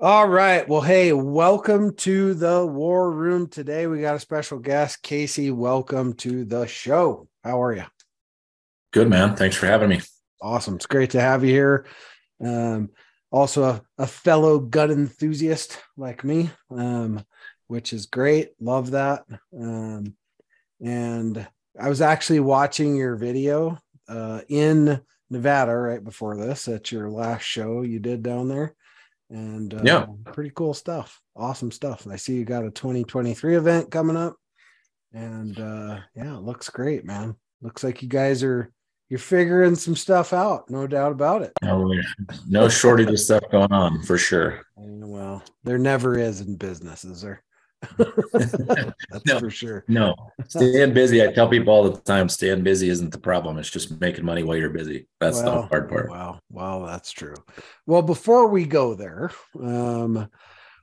All right. Well, hey, welcome to the War Room. Today we got a special guest, Casey. Welcome to the show. How are you? Good, man. Thanks for having me. Awesome. It's great to have you here. Um, also, a, a, fellow gun enthusiast like me, um, which is great. Love that. Um, and I was actually watching your video uh, in Nevada right before this at your last show you did down there and uh, yeah. pretty cool stuff. Awesome stuff. And i see you got a 2023 event coming up. And uh yeah it looks great man. Looks like you guys are you're figuring some stuff out no doubt about it. No, no shortage of stuff going on for sure. Well there never is in business is there That's no, for sure. No, staying busy. I tell people all the time, staying busy isn't the problem. It's just making money while you're busy. That's well, the hard part. Wow. Wow. That's true. Well, before we go there, um,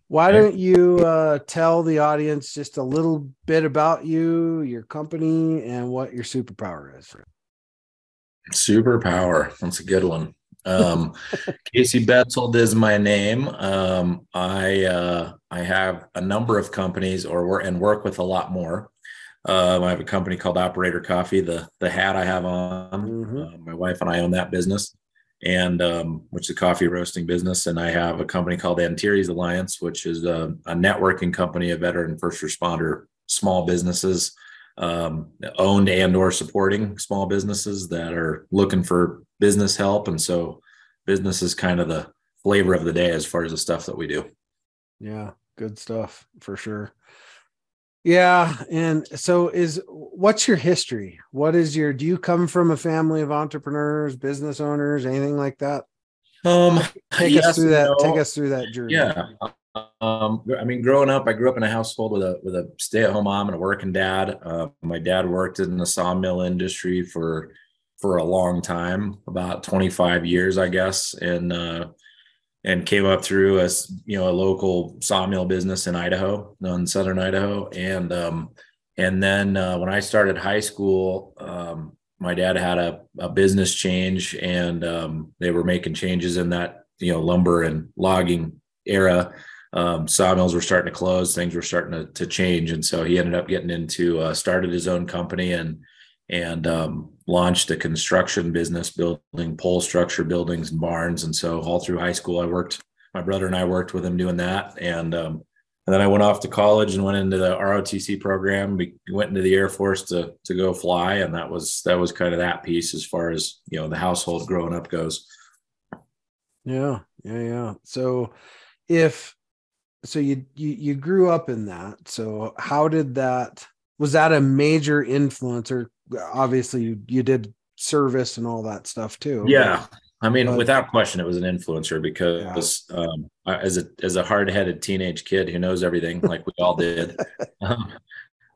why don't you uh, tell the audience just a little bit about you, your company, and what your superpower is? Superpower. That's a good one. Um, Casey Betzold is my name. Um, I uh, I have a number of companies, or work and work with a lot more. Um, I have a company called Operator Coffee. The the hat I have on, mm-hmm. uh, my wife and I own that business, and um, which is a coffee roasting business. And I have a company called Anteris Alliance, which is a, a networking company of veteran first responder small businesses um, owned and or supporting small businesses that are looking for business help. And so business is kind of the flavor of the day as far as the stuff that we do. Yeah good stuff for sure. Yeah and so is what's your history? What is your do you come from a family of entrepreneurs business owners anything like that? Um take yes, us through that no. take us through that journey. Yeah um, I mean, growing up, I grew up in a household with a with a stay at home mom and a working dad. Uh, my dad worked in the sawmill industry for for a long time, about 25 years, I guess, and uh, and came up through a you know a local sawmill business in Idaho, in southern Idaho, and um, and then uh, when I started high school, um, my dad had a, a business change, and um, they were making changes in that you know lumber and logging era um, sawmills were starting to close, things were starting to, to change, and so he ended up getting into uh, started his own company and and um, launched a construction business, building pole structure buildings and barns. And so all through high school, I worked. My brother and I worked with him doing that, and um, and then I went off to college and went into the ROTC program. We went into the Air Force to to go fly, and that was that was kind of that piece as far as you know the household growing up goes. Yeah, yeah, yeah. So if so you, you you grew up in that. So how did that was that a major influence or obviously you, you did service and all that stuff too. Yeah. I mean but, without question it was an influencer because yeah. um, as a as a hard-headed teenage kid who knows everything like we all did um,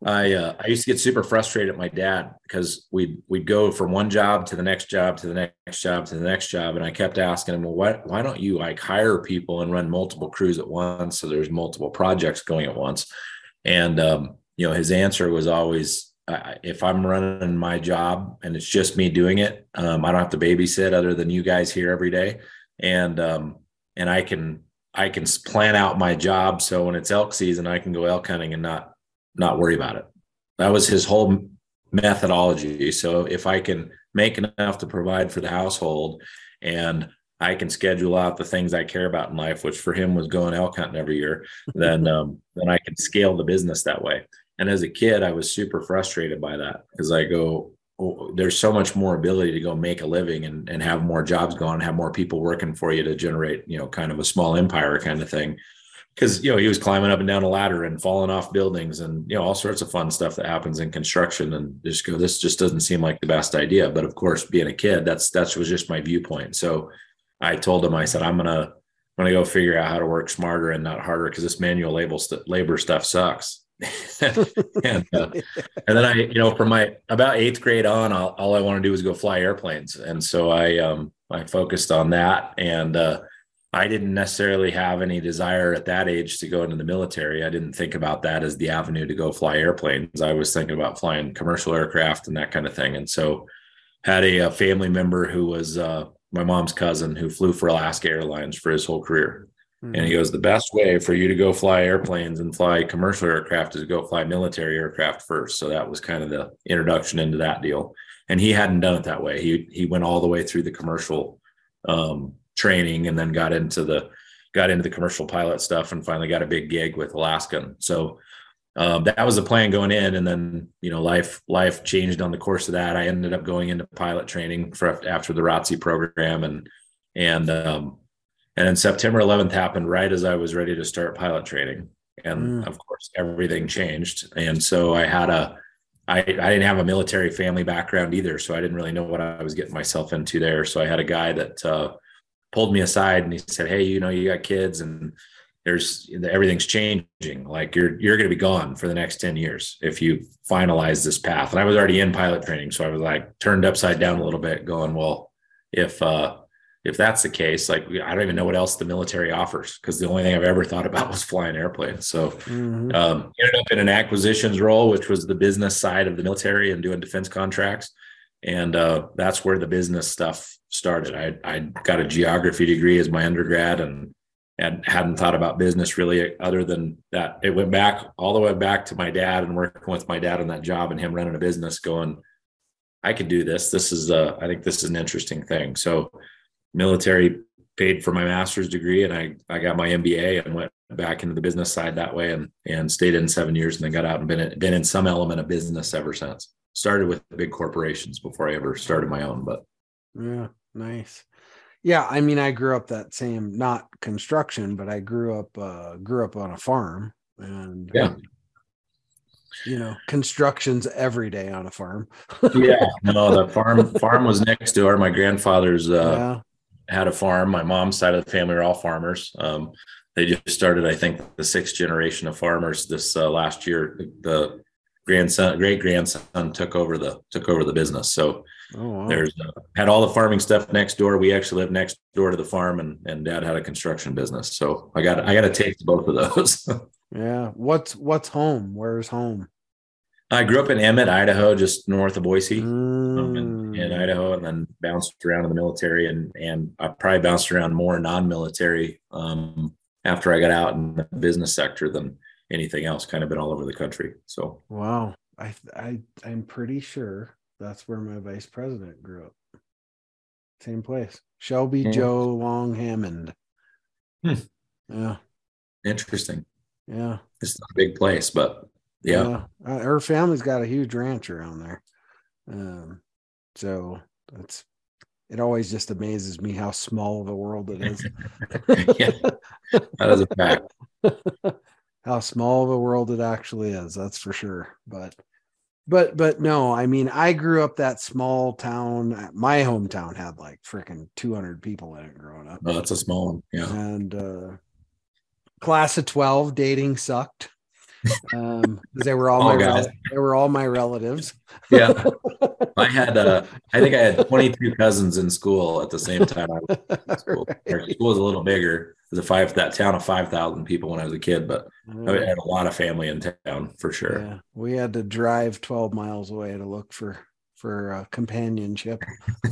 I uh, I used to get super frustrated at my dad because we'd we'd go from one job to the next job to the next job to the next job, and I kept asking him, well, why why don't you like hire people and run multiple crews at once so there's multiple projects going at once? And um, you know, his answer was always, if I'm running my job and it's just me doing it, um, I don't have to babysit other than you guys here every day, and um, and I can I can plan out my job so when it's elk season, I can go elk hunting and not not worry about it. That was his whole methodology. So if I can make enough to provide for the household and I can schedule out the things I care about in life, which for him was going elk hunting every year, then um, then I can scale the business that way. And as a kid, I was super frustrated by that because I go, oh, there's so much more ability to go make a living and, and have more jobs going, have more people working for you to generate, you know, kind of a small empire kind of thing because you know he was climbing up and down a ladder and falling off buildings and you know all sorts of fun stuff that happens in construction and just go this just doesn't seem like the best idea. But of course being a kid that's that was just my viewpoint. So i told him i said i'm gonna i'm gonna go figure out how to work smarter and not harder because this manual label st- labor stuff sucks. and, uh, and then I, you know, from my about eighth grade on, all, all I want to do is go fly airplanes, and so I um I focused on that, and uh, I didn't necessarily have any desire at that age to go into the military. I didn't think about that as the avenue to go fly airplanes. I was thinking about flying commercial aircraft and that kind of thing, and so had a, a family member who was uh, my mom's cousin who flew for Alaska Airlines for his whole career. Mm-hmm. And he goes, the best way for you to go fly airplanes and fly commercial aircraft is to go fly military aircraft first. So that was kind of the introduction into that deal. And he hadn't done it that way. He he went all the way through the commercial um, training and then got into the got into the commercial pilot stuff and finally got a big gig with Alaskan. So um, that was the plan going in, and then you know life life changed on the course of that. I ended up going into pilot training for after the ROTC program, and and um, and then September 11th happened right as I was ready to start pilot training, and mm. of course everything changed. And so I had a I, I didn't have a military family background either, so I didn't really know what I was getting myself into there. So I had a guy that uh, pulled me aside and he said, "Hey, you know, you got kids and." there's everything's changing like you're you're going to be gone for the next 10 years if you finalize this path and i was already in pilot training so i was like turned upside down a little bit going well if uh if that's the case like i don't even know what else the military offers because the only thing i've ever thought about was flying airplanes so mm-hmm. um, ended up in an acquisitions role which was the business side of the military and doing defense contracts and uh, that's where the business stuff started. I, I got a geography degree as my undergrad and and hadn't thought about business really other than that. It went back all the way back to my dad and working with my dad on that job and him running a business going i could do this. This is uh, i think this is an interesting thing. So military paid for my master's degree and i i got my mba and went back into the business side that way and and stayed in seven years and then got out and been in, been in some element of business ever since. Started with big corporations before i ever started my own but yeah nice yeah, I mean, I grew up that same not construction, but I grew up uh, grew up on a farm, and yeah, you know, construction's every day on a farm. yeah, no, the farm farm was next door. My grandfather's uh, yeah. had a farm. My mom's side of the family are all farmers. Um, they just started, I think, the sixth generation of farmers this uh, last year. The grandson, great grandson, took over the took over the business. So Oh, wow. There's uh, had all the farming stuff next door. We actually live next door to the farm, and and Dad had a construction business. So I got I got to taste both of those. yeah. What's what's home? Where's home? I grew up in Emmett, Idaho, just north of Boise, mm. um, in, in, mm. Idaho, and then bounced around in the military, and and I probably bounced around more non-military um, after I got out in the business sector than anything else. Kind of been all over the country. So wow, I I I'm pretty sure that's where my vice president grew up. Same place. Shelby mm-hmm. Joe Long Hammond. Hmm. Yeah. Interesting. Yeah. It's not a big place, but yeah. yeah. Uh, her family's got a huge ranch around there. Um, so that's it always just amazes me how small of a world it is. yeah, that is a fact. how small of a world it actually is, that's for sure. But but but no i mean i grew up that small town my hometown had like freaking 200 people in it growing up. Oh that's a small one yeah. And uh class of 12 dating sucked um they were all oh, my rel- they were all my relatives. Yeah. I had uh i think i had 22 cousins in school at the same time I was school. Right. school was a little bigger was a five that town of 5000 people when i was a kid but i had a lot of family in town for sure yeah we had to drive 12 miles away to look for for uh, companionship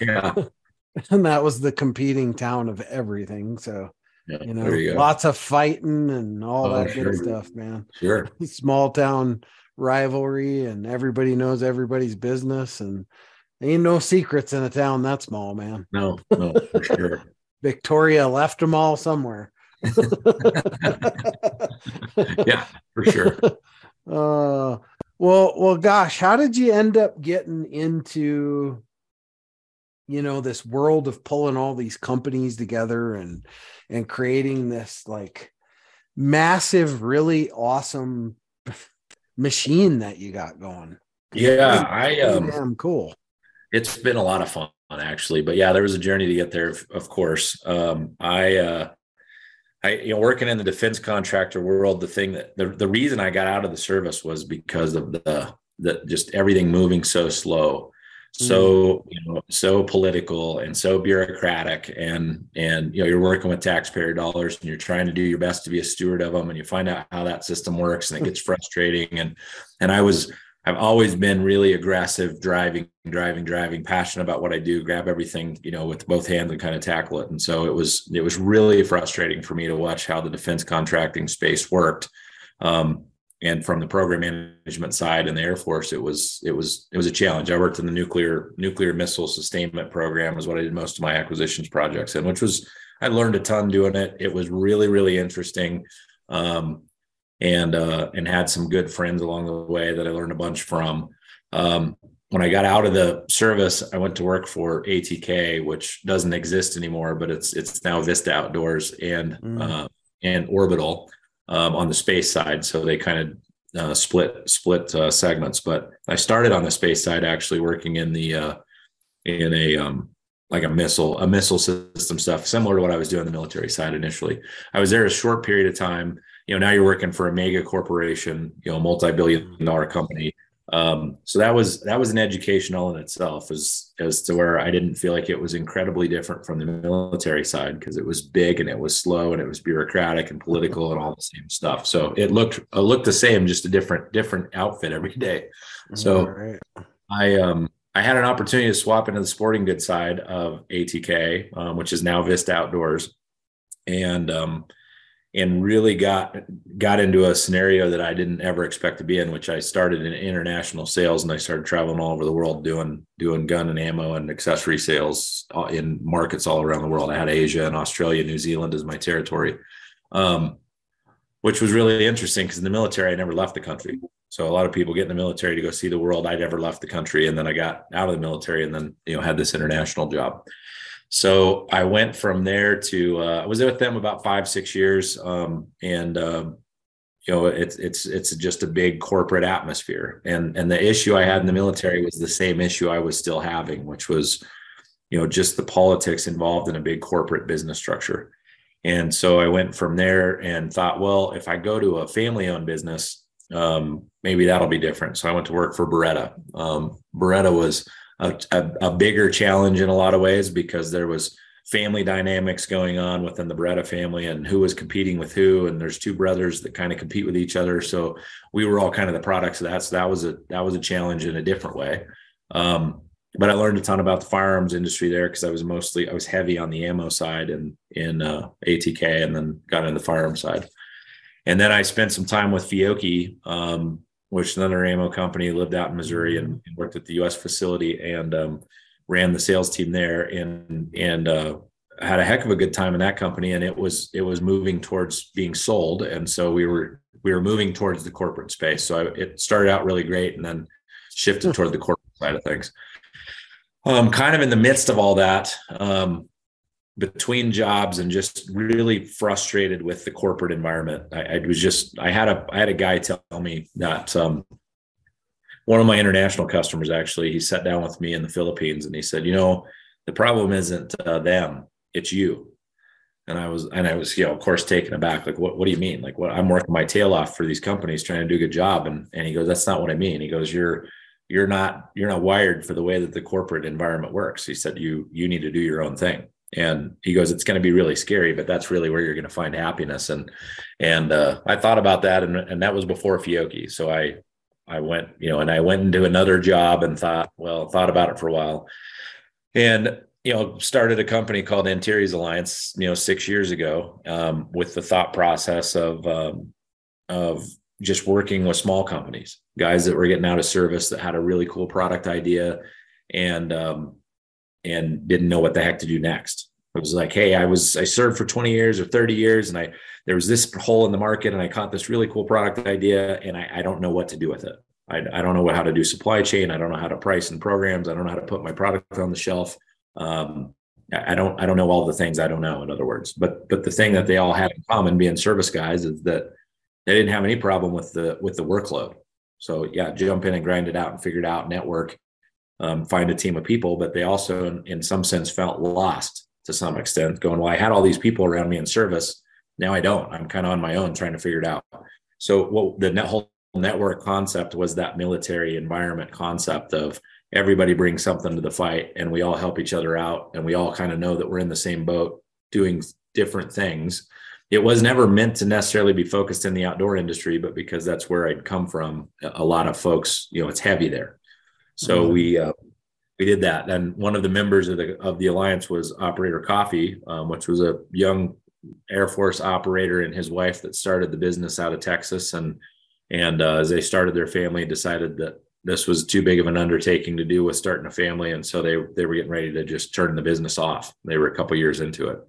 yeah and that was the competing town of everything so yeah, you know, you lots of fighting and all oh, that sure. good stuff, man. Sure. Small town rivalry and everybody knows everybody's business and ain't no secrets in a town that small, man. No, no, for sure. Victoria left them all somewhere. yeah, for sure. Uh well, well, gosh, how did you end up getting into you know this world of pulling all these companies together and and creating this like massive really awesome machine that you got going yeah i um damn cool it's been a lot of fun actually. But yeah, there was a journey to get there, of course. Um, I, uh, I, you know, working in the defense contractor world, the thing that the, the reason I got out of the service was because of the, the just everything moving so slow so mm. you know so political and so bureaucratic and and you know you're working with taxpayer dollars and you're trying to do your best to be a steward of them and you find out how that system works and it gets frustrating and and I was I've always been really aggressive driving driving driving passionate about what I do grab everything you know with both hands and kind of tackle it and so it was it was really frustrating for me to watch how the defense contracting space worked um, and from the program management side and the Air Force, it was it was it was a challenge. I worked in the nuclear nuclear missile sustainment program, is what I did most of my acquisitions projects in, which was I learned a ton doing it. It was really really interesting, um, and uh, and had some good friends along the way that I learned a bunch from. Um, when I got out of the service, I went to work for ATK, which doesn't exist anymore, but it's it's now Vista Outdoors and mm. uh, and Orbital um, on the space side. So they kind of uh, split split uh, segments. But I started on the space side actually working in the uh, in a um, like a missile a missile system stuff similar to what I was doing on the military side initially. I was there a short period of time. You know, now you're working for a mega corporation, you know, multi-billion dollar company. Um, so that was that was an education all in itself as as to where i didn't feel like it was incredibly different from the military side because it was big and it was slow and it was bureaucratic and political and all the same stuff. So it looked it looked the same just a different different outfit every day. So right. i um i had an opportunity to swap into the sporting goods side of atk um, which is now vista outdoors. And um and really got got into a scenario that I didn't ever expect to be in, which I started in international sales and I started traveling all over the world doing doing gun and ammo and accessory sales uh, in markets all around the world. I had Asia and Australia, New Zealand as my territory, um, which was really interesting because in the military I never left the country. So a lot of people get in the military to go see the world. I never left the country, and then I got out of the military and then you know had this international job. So I went from there to uh, I was with them about five six years, um, and uh, you know it's it's it's just a big corporate atmosphere. And and the issue I had in the military was the same issue I was still having, which was you know just the politics involved in a big corporate business structure. And so I went from there and thought, well, if I go to a family-owned business, um, maybe that'll be different. So I went to work for Beretta. Um, Beretta was a, a, a, bigger challenge in a lot of ways because there was family dynamics going on within the Beretta family and who was competing with who. And there's two brothers that kind of compete with each other. So we were all kind of the products of that. So that was a that was a challenge in a different way. Um, but I learned a ton about the firearms industry there because I was mostly I was heavy on the ammo side and in uh, ATK, and then got into the firearm side. And then I spent some time with Fiocchi, um, which another ammo company lived out in Missouri and, and worked at the U.S. facility and um, ran the sales team there and and uh, had a heck of a good time in that company. And it was it was moving towards being sold, and so we were we were moving towards the corporate space. So I, it started out really great, and then shifted toward the corporate side of things. Um, kind of in the midst of all that, um, between jobs and just really frustrated with the corporate environment. I, I, was just I had a I had a guy tell me that um, one of my international customers actually he sat down with me in the Philippines and he said, you know, the problem isn't uh, them, it's you. And I was and I was you know of course taken aback like what what do you mean? Like what I'm working my tail off for these companies trying to do a good job. And and he goes that's not what I mean. He goes you're you're not you're not wired for the way that the corporate environment works. He said you you need to do your own thing and he goes it's going to be really scary but that's really where you're going to find happiness. And and uh, i thought about that and, and that was before Fiocchi. So i i went you know and i went into another job and thought well thought about it for a while. And you know started a company called anteris alliance you know six years ago um, with the thought process of um, of just working with small companies guys that were getting out of service that had a really cool product idea. And um, and didn't know what the heck to do next. It was like, hey, I was I served for 20 years or 30 years, and I there was this hole in the market, and I caught this really cool product idea, and I, I don't know what to do with it. I, I don't know how to do supply chain. I don't know how to price and programs. I don't know how to put my product on the shelf. Um, I don't I don't know all the things I don't know. In other words, but but the thing that they all had in common, being service guys, is that they didn't have any problem with the with the workload. So yeah, jump in and grind it out and figure it out, network, um, find a team of people, but they also, in, in, some sense, felt lost to some extent, going, Well, I had all these people around me in service. Now I don't. I'm kind of on my own trying to figure it out. So, what the net, whole network concept was that military environment concept of everybody brings something to the fight and we all help each other out and we all kind of know that we're in the same boat doing different things. It was never meant to necessarily be focused in the outdoor industry, but because that's where I'd come from, a lot of folks, you know, it's heavy there. So mm-hmm. we uh, we did that. And one of the members of the of the alliance was Operator Coffee, um, which was a young Air Force operator and his wife that started the business out of Texas. And and uh, as they started their family, decided that this was too big of an undertaking to do with starting a family, and so they they were getting ready to just turn the business off. They were a couple years into it,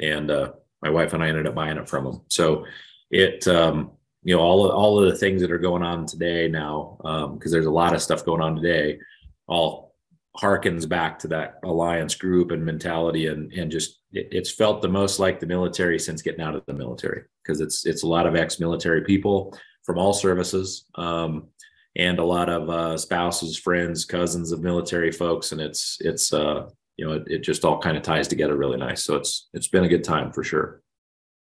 and uh, my wife and I ended up buying it from them. So it um, you know all of, all of the things that are going on today now because um, there's a lot of stuff going on today all harkens back to that alliance group and mentality and and just it, it's felt the most like the military since getting out of the military because it's it's a lot of ex-military people from all services um, and a lot of uh, spouses, friends, cousins of military folks, and it's it's uh, you know it, it just all kind of ties together really nice. So it's it's been a good time for sure.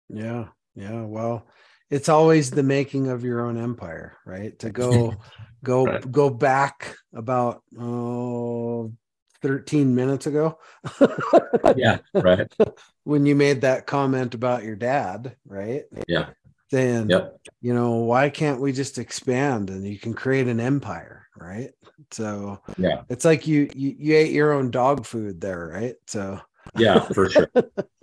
Yeah, yeah. Well, it's always the making of your own empire, right? To go go right. go back about oh 13 minutes ago. yeah, right. when you made that comment about your dad, right? Yeah then yep. you know why can't we just expand and you can create an empire right so yeah it's like you you, you ate your own dog food there right so yeah for sure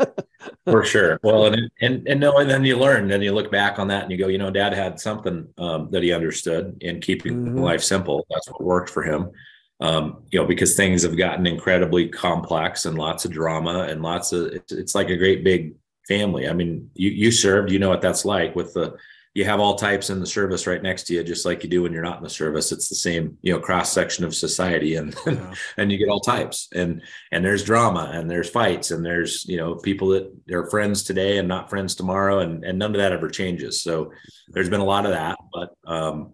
for sure well and and and no and then you learn and you look back on that and you go you know dad had something um, that he understood in keeping mm-hmm. life simple that's what worked for him um, you know because things have gotten incredibly complex and lots of drama and lots of it's, it's like a great big family. I mean, you you served, you know what that's like with the you have all types in the service right next to you, just like you do when you're not in the service. It's the same, you know, cross section of society, and yeah. and you get all types, and and there's drama, and there's fights, and there's you know people that are friends today and not friends tomorrow, and and none of that ever changes. So there's been a lot of that, but um,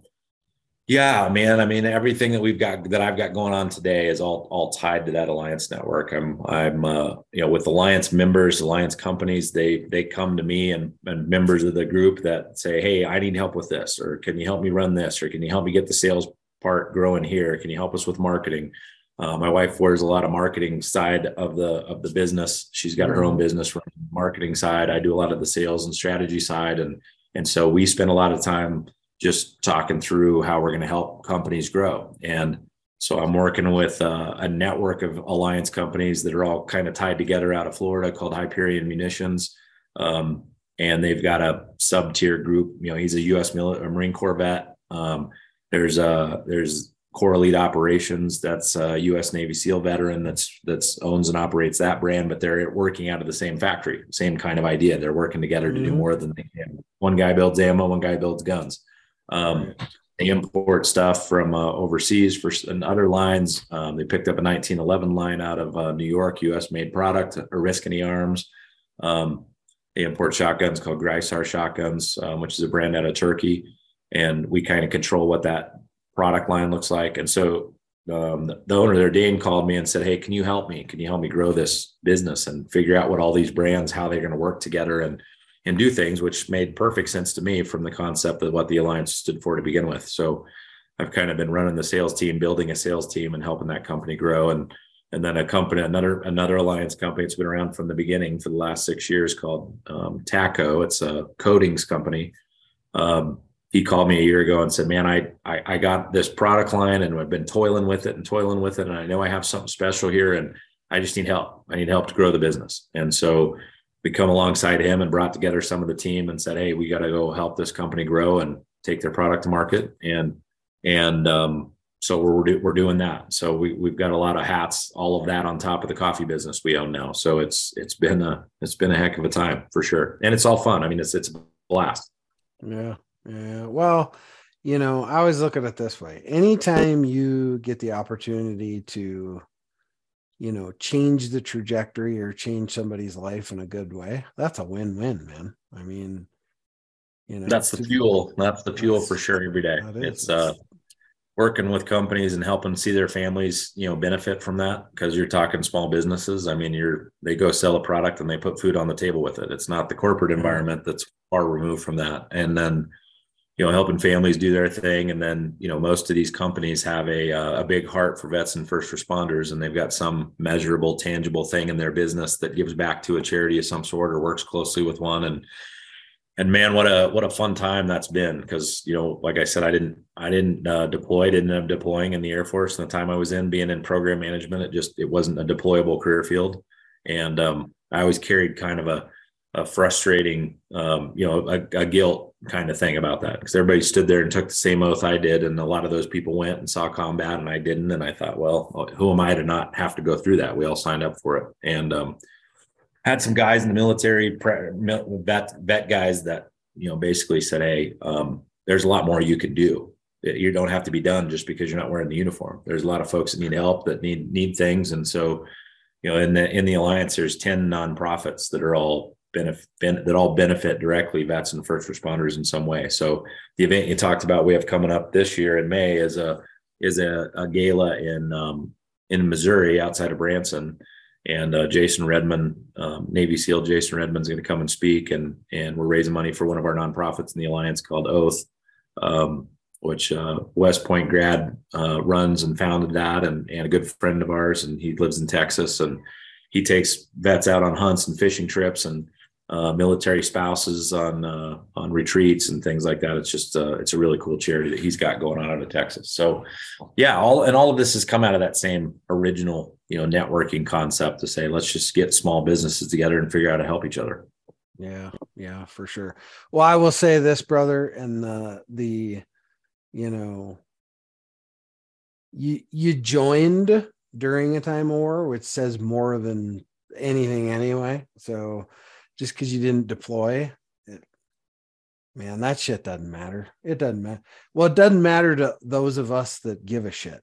yeah, man. I mean, everything that we've got that I've got going on today is all all tied to that alliance network. I'm I'm uh, you know with alliance members, alliance companies. They they come to me and and members of the group that say, hey, I need help with this, or can you help me run this, or can you help me get the sales part growing here? Can you help us with marketing? Uh, my wife wears a lot of marketing side of the of the business. She's got her own business marketing side. I do a lot of the sales and strategy side, and and so we spend a lot of time just talking through how we're going to help companies grow. And so I'm working with uh, a network of alliance companies that are all kind of tied together out of Florida called Hyperion Munitions. Um, and they've got a sub tier group. You know, he's a U.S. Mil- Marine Corps vet. Um, there's a there's Corps Elite Operations. That's a U.S. Navy SEAL veteran that's that's owns and operates that brand, but they're working out of the same factory, same kind of idea. They're working together mm-hmm. to do mm-hmm. more than they can. One guy builds ammo, one guy builds guns. Um, they import stuff from uh, overseas for and other lines. Um, they picked up a 1911 line out of uh, New York, U.S. made product, Oriskany Arms. Um, they import shotguns called Grisar shotguns, um, which is a brand out of Turkey, and we kind of control what that product line looks like. And so um, the, the owner there, Dane, called me and said, "Hey, can you help me? Can you help me grow this business and figure out what all these brands, how they're going to work together, and and do things, which made perfect sense to me from the concept of what the alliance stood for to begin with. So I've kind of been running the sales team, building a sales team, and helping that company grow. And and then a company, another another alliance company, it's been around from the beginning for the last six years, called um, Taco. It's a coatings company. Um, he called me a year ago and said, "Man, I, I I got this product line and I've been toiling with it and toiling with it, and I know I have something special here, and I just need help. I need help to grow the business." And so we come alongside him and brought together some of the team and said, "Hey, we got to go help this company grow and take their product to market." And and um, so we're we're doing that. So we we've got a lot of hats, all of that on top of the coffee business we own now. So it's it's been a it's been a heck of a time for sure, and it's all fun. I mean, it's it's a blast. Yeah, yeah. Well, you know, I always look at it this way: anytime you get the opportunity to you know change the trajectory or change somebody's life in a good way that's a win-win man i mean you know that's the fuel that's the fuel that's, for sure every day it's uh working with companies and helping see their families, you know, benefit from that because you're talking small businesses. I mean, you're they go sell a product and they put food on the table with it. It's not the corporate environment that's far removed from that. And then, you know, helping families do their thing. And then, you know, most of these companies have a uh, a big heart for vets and first responders, and they've got some measurable, tangible thing in their business that gives back to a charity of some sort or works closely with one. And and man, what a what a fun time that's been because you know, like I said, I didn't I didn't uh, deploy, didn't end up deploying in the Air Force. And the time I was in, being in program management, it just it wasn't a deployable career field, and um, I always carried kind of a a frustrating, um, you know, a, a, guilt kind of thing about that because everybody stood there and took the same oath I did, and a lot of those people went and saw combat, and I didn't, and I thought, well, who am I to not have to go through that? We all signed up for it, and um, had some guys in the military vet vet guys that you know basically said, "Hey, um, there's a lot more you can do. You don't have to be done just because you're not wearing the uniform. There's a lot of folks that need help, that need need things, and so." You know, in the in the alliance, there's ten nonprofits that are all benefit that all benefit directly vets and first responders in some way. So the event you talked about we have coming up this year in May is a is a, a gala in um, in Missouri outside of Branson, and uh, Jason Redman, um, Navy SEAL Jason Redman's going to come and speak, and and we're raising money for one of our nonprofits in the alliance called Oath, um, which uh, West Point grad uh, runs and founded that, and and a good friend of ours, and he lives in Texas, and he takes vets out on hunts and fishing trips, and uh, military spouses on uh, on retreats and things like that. It's just uh, it's a really cool charity that he's got going on out of Texas. So, yeah, all and all of this has come out of that same original you know networking concept to say let's just get small businesses together and figure out how to help each other. Yeah, yeah, for sure. Well, I will say this, brother, and the the you know you you joined during a time of war, which says more than anything anyway. So just because you didn't deploy it, man that shit doesn't matter. It doesn't matter well it doesn't matter to those of us that give a shit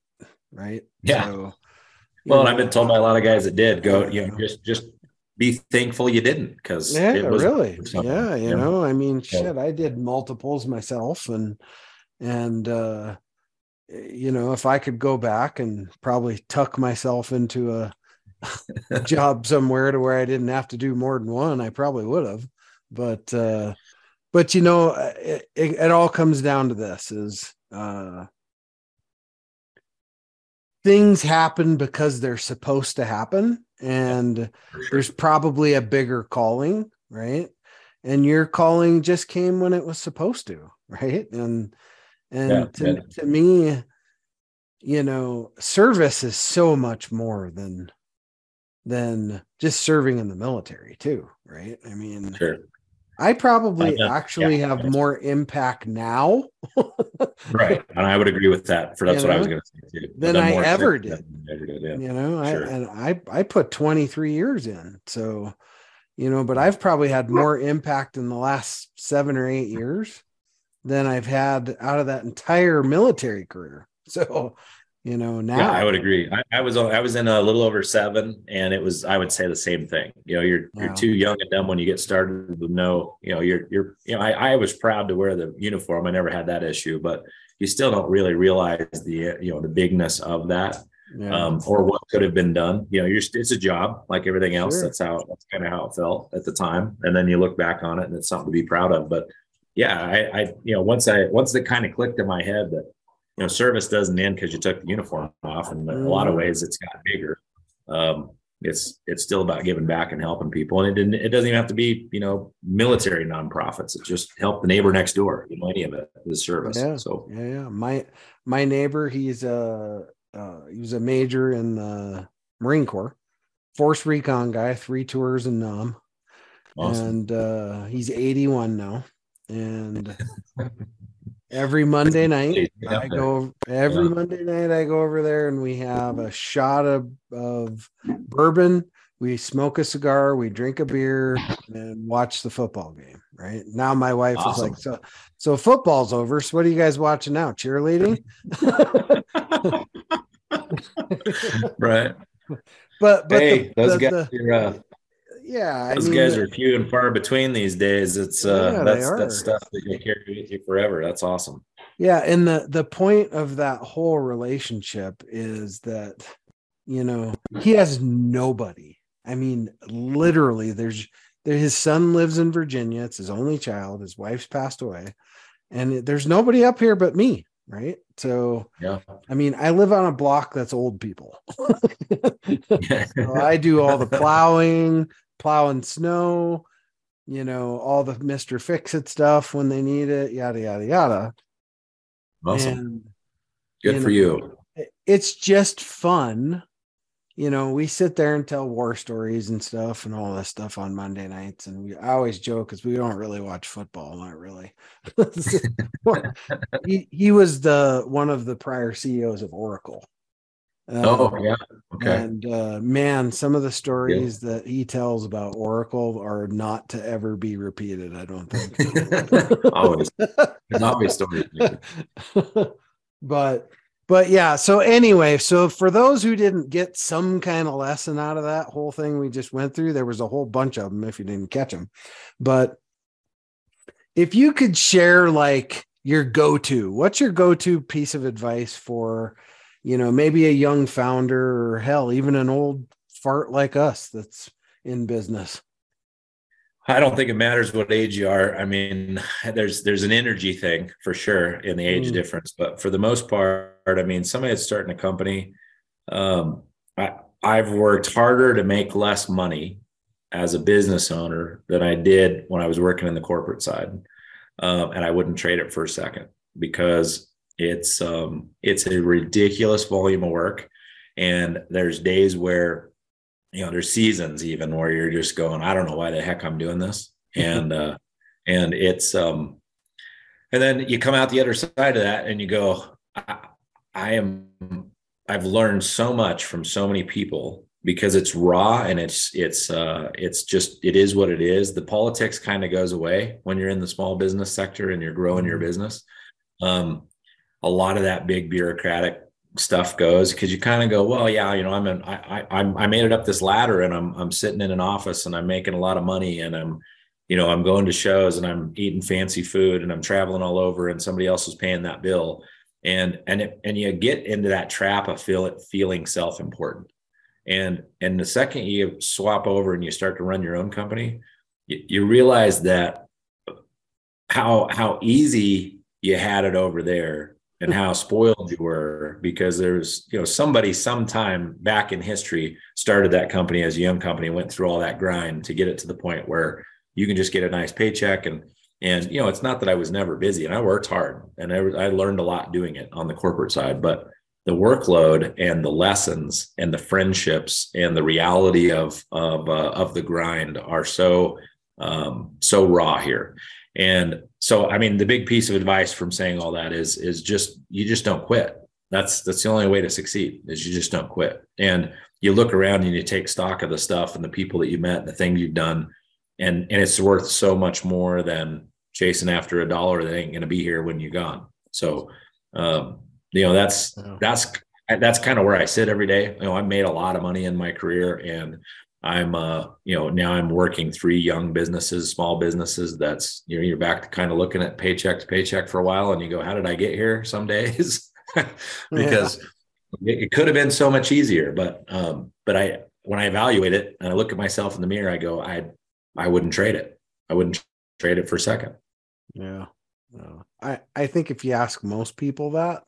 right? Yeah. So, well know, i've been told by a lot of guys that did go you know just just be thankful you didn't because yeah really. yeah you know? i mean shit i did multiples myself and and uh you know if i could go back and probably tuck myself into a job somewhere to where I didn't have to do more than one, I probably would have. But uh, but you know, it, it, it all comes down to this: is uh, things happen because they're supposed to happen, and there's probably a bigger calling, right? And your calling just came when it was supposed to, right? And and yeah, to, yeah. to me, you know, service is so much more than than just serving in the military too, right? I mean, sure. I probably actually yeah, have more impact now. right. And I would agree with that. For that's you what know, I was going to say too. Than I ever did. ever did. Yeah. You know, sure. I, and I, I put 23 years in. So, you know, but I've probably had more impact in the last seven or eight years than I've had out of that entire military career. So, you know now yeah, i would agree I, I, was i was in a little over seven and it was i would say the same thing you know you're wow. you're too young and dumb when you get started to know you know you're you're you know I, I was proud to wear the uniform i never had that issue but you still don't really realize the you know the bigness of that yeah. um, or what could have been done you know you're it's a job like everything else sure. that's how that's kind of how it felt at the time and then you look back on it and it's something to be proud of but yeah i i you know once i once it kind of clicked in my head that you know, service doesn't end because you took the uniform off. And in a lot of mm. ways, it's got bigger. Um, it's it's still about giving back and helping people, and it didn't, it doesn't even have to be you know military nonprofits. It's just help the neighbor next door. You know, any of it is service. Yeah. So yeah, yeah. My my neighbor, he's a uh, he was a major in the Marine Corps, Force Recon guy, three tours in Nam, awesome. and uh, he's 81 now, and every Monday night. I go every yeah. Monday night. I go over there and we have a shot of of bourbon. We smoke a cigar, we drink a beer, and watch the football game. Right now, my wife awesome. is like, "So, so football's over. So, what are you guys watching now? Cheerleading?" right. But but hey, the, those the, guys the, are, uh, yeah, those I mean, guys are few and far between these days. It's uh, yeah, that's that's stuff that you carry with you forever. That's awesome. Yeah, and the the point of that whole relationship is that you know he has nobody. I mean, literally, there's there, his son lives in Virginia. It's his only child. His wife's passed away, and there's nobody up here but me. Right. So, yeah. I mean, I live on a block that's old people. so I do all the plowing, plowing snow, you know, all the Mr. Fix It stuff when they need it, yada, yada, yada. Awesome. And, Good you for know, you. It's just fun. You know, we sit there and tell war stories and stuff and all this stuff on Monday nights. And we I always joke because we don't really watch football, not really. he, he was the one of the prior CEOs of Oracle. Oh um, yeah, okay. And uh, man, some of the stories yeah. that he tells about Oracle are not to ever be repeated. I don't think. always, there's always stories. but but yeah. So anyway, so for those who didn't get some kind of lesson out of that whole thing we just went through, there was a whole bunch of them. If you didn't catch them, but if you could share like your go-to, what's your go-to piece of advice for? You know, maybe a young founder or hell, even an old fart like us that's in business? I don't think it matters what age you are. I mean, there's there's an energy thing for sure in the age mm. difference, but for the most part, I mean, somebody that's starting a company, um, I, I've worked harder to make less money as a business owner than I did when I was working in the corporate side, um, and I wouldn't trade it for a second because it's um, it's a ridiculous volume of work, and there's days where you know there's seasons even where you're just going, I don't know why the heck I'm doing this, and uh, and it's um, and then you come out the other side of that and you go, I, I am I've learned so much from so many people because it's raw and it's it's uh it's just it is what it is. The politics kind of goes away when you're in the small business sector and you're growing your mm-hmm. business. Um a lot of that big bureaucratic stuff goes because you kind of go, well, yeah, you know, I'm an, I, I, I made it up this ladder and I'm, I'm sitting in an office and I'm making a lot of money and I'm, you know, I'm going to shows and I'm eating fancy food and I'm traveling all over and somebody else is paying that bill. And, and, it, and you get into that trap of feel it feeling self-important. And, and the second you swap over and you start to run your own company, you, you realize that how, how easy you had it over there and how spoiled you were because there's you know somebody sometime back in history started that company as a young company went through all that grind to get it to the point where you can just get a nice paycheck. And and you know it's not that i was never busy and i worked hard and i, I learned a lot doing it on the corporate side but the workload and the lessons and the friendships and the reality of of uh, of the grind are so um, so raw here. And so, I mean, the big piece of advice from saying all that is is just you just don't quit. That's that's the only way to succeed is you just don't quit. And you look around and you take stock of the stuff and the people that you met and the things you've done, and and it's worth so much more than chasing after a dollar that ain't going to be here when you're gone. So, um, you know, that's that's that's kind of where I sit every day. You know, I made a lot of money in my career, and I'm uh you know now I'm working three young businesses, small businesses. That's you know you're back to kind of looking at paycheck to paycheck for a while, and you go, how did I get here? Some days because yeah. it, it, could have been so much easier, but um but I when I evaluate it and I look at myself in the mirror, I go, I I wouldn't trade it. I wouldn't trade it for a second. Yeah. No. I I think if you ask most people that,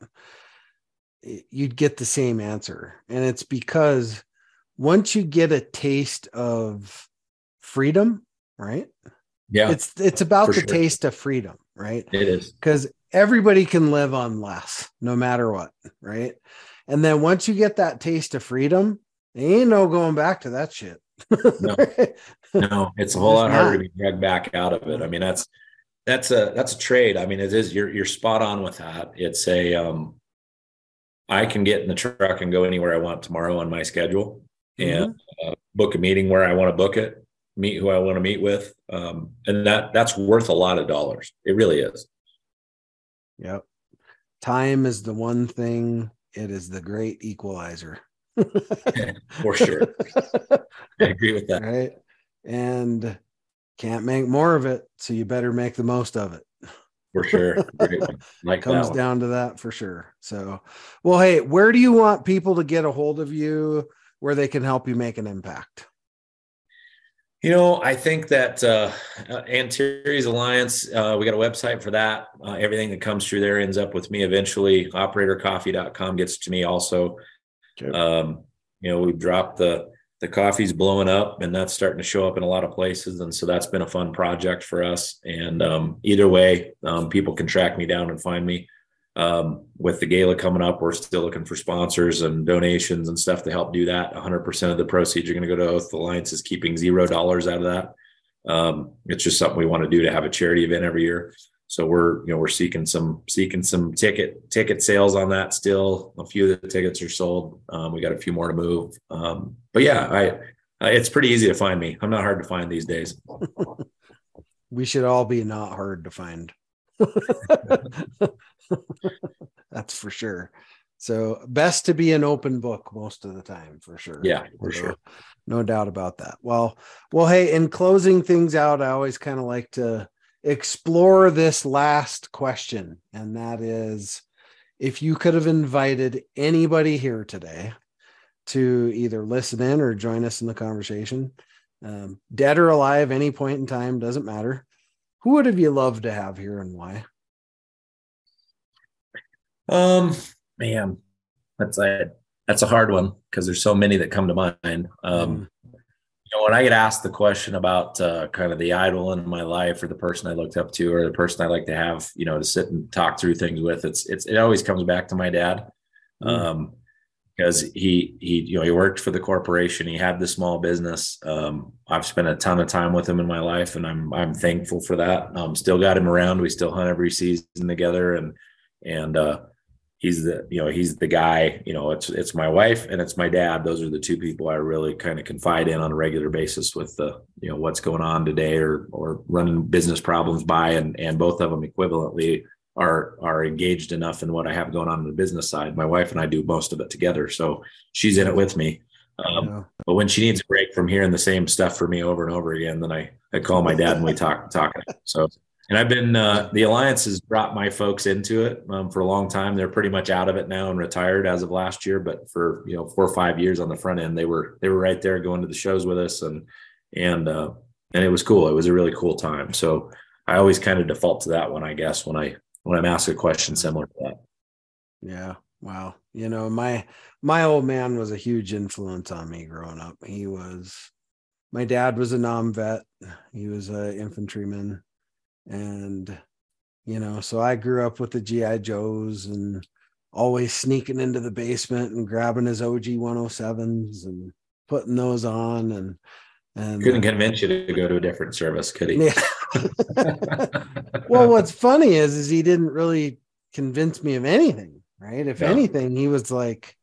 you'd get the same answer, and it's because once you get a taste of freedom, right? Yeah. It's it's about the sure. taste of freedom, right? It is. Cuz everybody can live on less no matter what, right? And then once you get that taste of freedom, ain't no going back to that shit. no. no, it's a whole lot harder to be dragged back out of it. I mean, that's that's a that's a trade. I mean, it is you're you're spot on with that. It's a um I can get in the truck and go anywhere I want tomorrow on my schedule and mm-hmm. uh, book a meeting where I want to book it, meet who I want to meet with, um, and that that's worth a lot of dollars. It really is. Yep, time is the one thing. It is the great equalizer. For sure, I agree with that. Right, and can't make more of it, so you better make the most of it. for sure. Like comes down to that for sure. So, well, hey, where do you want people to get a hold of you where they can help you make an impact? You know, I think that uh, Anteris Alliance, uh, we got a website for that. Uh, everything that comes through there ends up with me eventually. Operatorcoffee.com gets to me also. Okay. Um, you know, we've dropped the the coffee's blowing up and that's starting to show up in a lot of places and so that's been a fun project for us and um, either way um, people can track me down and find me um, with the gala coming up we're still looking for sponsors and donations and stuff to help do that. 100% of the proceeds are going to go to oath alliance is keeping zero dollars out of that. Um, it's just something we want to do to have a charity event every year. So we're you know we're seeking some seeking some ticket ticket sales on that still. A few of the tickets are sold. Um, we got a few more to move. Um, but yeah i it's pretty easy to find me. I'm not hard to find these days. We should all be not hard to find that's for sure. So best to be an open book most of the time for sure. Yeah for so, sure. no doubt about that. Well well hey in closing things out i always kind of like to explore this last question, and that is if you could have invited anybody here today to either listen in or join us in the conversation, um, dead or alive, any point in time, doesn't matter. Who would have you loved to have here and why? Um, man, that's a that's a hard one because there's so many that come to mind. Um, mm you know, when I get asked the question about uh, kind of the idol in my life or the person I looked up to or the person I like to have, you know, to sit and talk through things with, it's, it's, it always comes back to my dad. Mm. Um, because he, he, you know, he worked for the corporation. He had the small business. Um, I've spent a ton of time with him in my life and I'm, I'm thankful for that. Um, still got him around. We still hunt every season together and, and, uh, he's the you know he's the guy you know it's it's my wife and it's my dad those are the two people i really kind of confide in on a regular basis with the you know what's going on today or or running business problems by and and both of them equivalently are are engaged enough in what i have going on in the business side my wife and i do most of it together so she's in it with me um, yeah. but when she needs a break from hearing the same stuff for me over and over again then i i call my dad and we talk talk so and I've been uh, the alliance has brought my folks into it um, for a long time. They're pretty much out of it now and retired as of last year. But for you know four or five years on the front end, they were they were right there going to the shows with us and and uh, and it was cool. It was a really cool time. So I always kind of default to that one, I guess, when I when I'm asked a question similar to that. Yeah. Wow. You know, my my old man was a huge influence on me growing up. He was my dad was a Nam vet. He was an infantryman and you know so i grew up with the gi joes and always sneaking into the basement and grabbing his og 107s and putting those on and and couldn't convince you to go to a different service could he yeah. well what's funny is is he didn't really convince me of anything right if no. anything he was like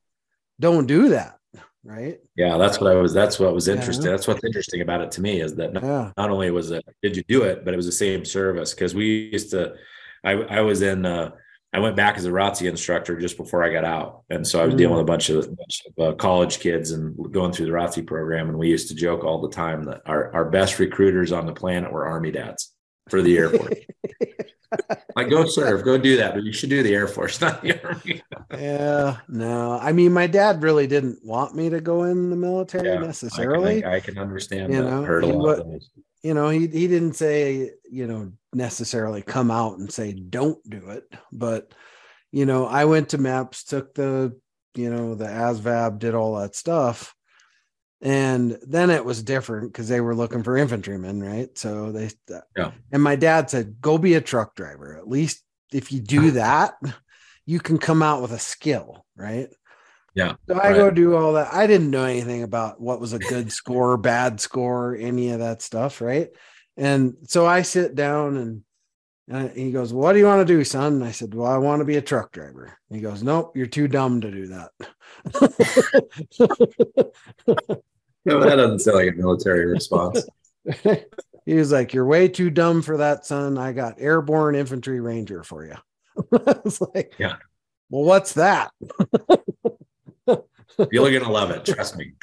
don't do that right yeah that's what i was that's what was interesting yeah. that's what's interesting about it to me is that not, yeah. not only was it did you do it but it was the same service because we used to i i was in uh i went back as a ROTC instructor just before i got out and so i was mm. dealing with a bunch of, bunch of uh, college kids and going through the ROTC program and we used to joke all the time that our, our best recruiters on the planet were army dads for the air force like go serve, go do that, but you should do the Air Force, not the Army. yeah, no. I mean, my dad really didn't want me to go in the military yeah, necessarily. I can, I can understand. You know, Heard a lot you know, he he didn't say, you know, necessarily come out and say don't do it, but you know, I went to MEPS took the, you know, the ASVAB, did all that stuff and then it was different because they were looking for infantrymen right? So they uh, yeah. and my dad said go be a truck driver. At least if you do that you can come out with a skill right? Yeah so i right. go do all that. I didn't know anything about what was a good score bad score any of that stuff right and so i sit down and and he goes, What do you want to do, son? And I said, Well, I want to be a truck driver. And he goes, Nope, you're too dumb to do that. no, that doesn't sound like a military response. he was like, You're way too dumb for that, son. I got airborne infantry ranger for you. I was like, Yeah. Well, what's that? You're gonna love it, trust me.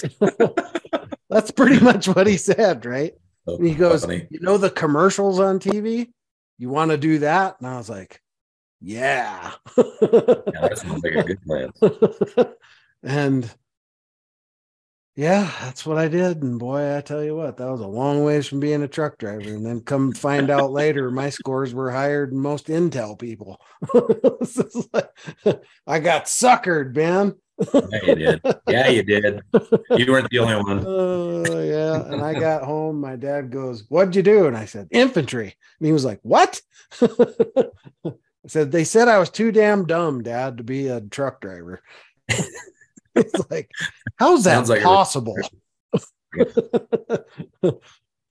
That's pretty much what he said, right? So he goes, funny. You know the commercials on TV? you want to do that? And I was like, yeah. yeah that sounds like a good plan. and yeah, that's what I did. And boy, I tell you what, that was a long ways from being a truck driver. And then come find out later, my scores were higher than most Intel people. like, I got suckered, man. Yeah, you did. Yeah, you did. You weren't the only one. Oh, uh, yeah. And I got home. My dad goes, What'd you do? And I said, Infantry. And he was like, What? I said, They said I was too damn dumb, dad, to be a truck driver. it's like, how's that like possible?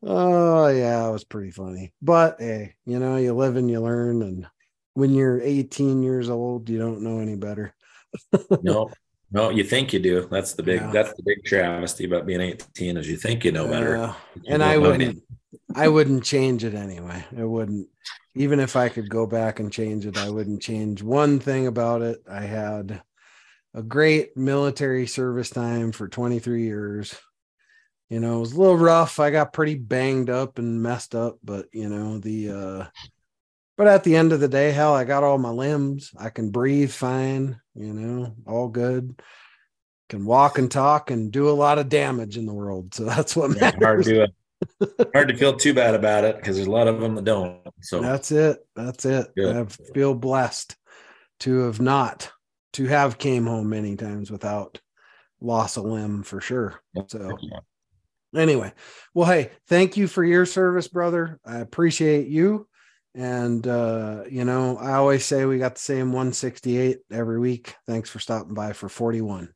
oh yeah, it was pretty funny. But hey, you know, you live and you learn, and when you're 18 years old, you don't know any better. no, no, you think you do. That's the big. Yeah. That's the big travesty about being 18 is you think you know better. Uh, and I wouldn't. I wouldn't change it anyway. I wouldn't. Even if I could go back and change it, I wouldn't change one thing about it. I had a great military service time for 23 years. You know, it was a little rough. I got pretty banged up and messed up, but you know, the uh but at the end of the day, hell, I got all my limbs. I can breathe fine, you know, all good. Can walk and talk and do a lot of damage in the world. So that's what matters. Hard to, hard to feel too bad about it because there's a lot of them that don't. So that's it. That's it. Good. I feel blessed to have not to have came home many times without loss of limb for sure. So anyway, well, hey, thank you for your service, brother. I appreciate you. And uh, you know, I always say we got the same 168 every week. Thanks for stopping by for 41.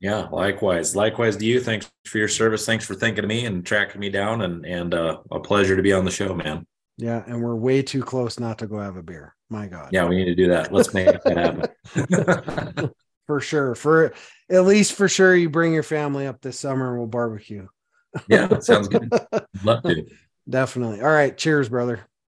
Yeah, likewise. Likewise to you. Thanks for your service. Thanks for thinking of me and tracking me down and and uh, a pleasure to be on the show, man. Yeah, and we're way too close not to go have a beer. My God. Yeah, we need to do that. Let's make that happen. for sure. For at least for sure, you bring your family up this summer and we'll barbecue. yeah, sounds good. Love to. Definitely. All right. Cheers, brother.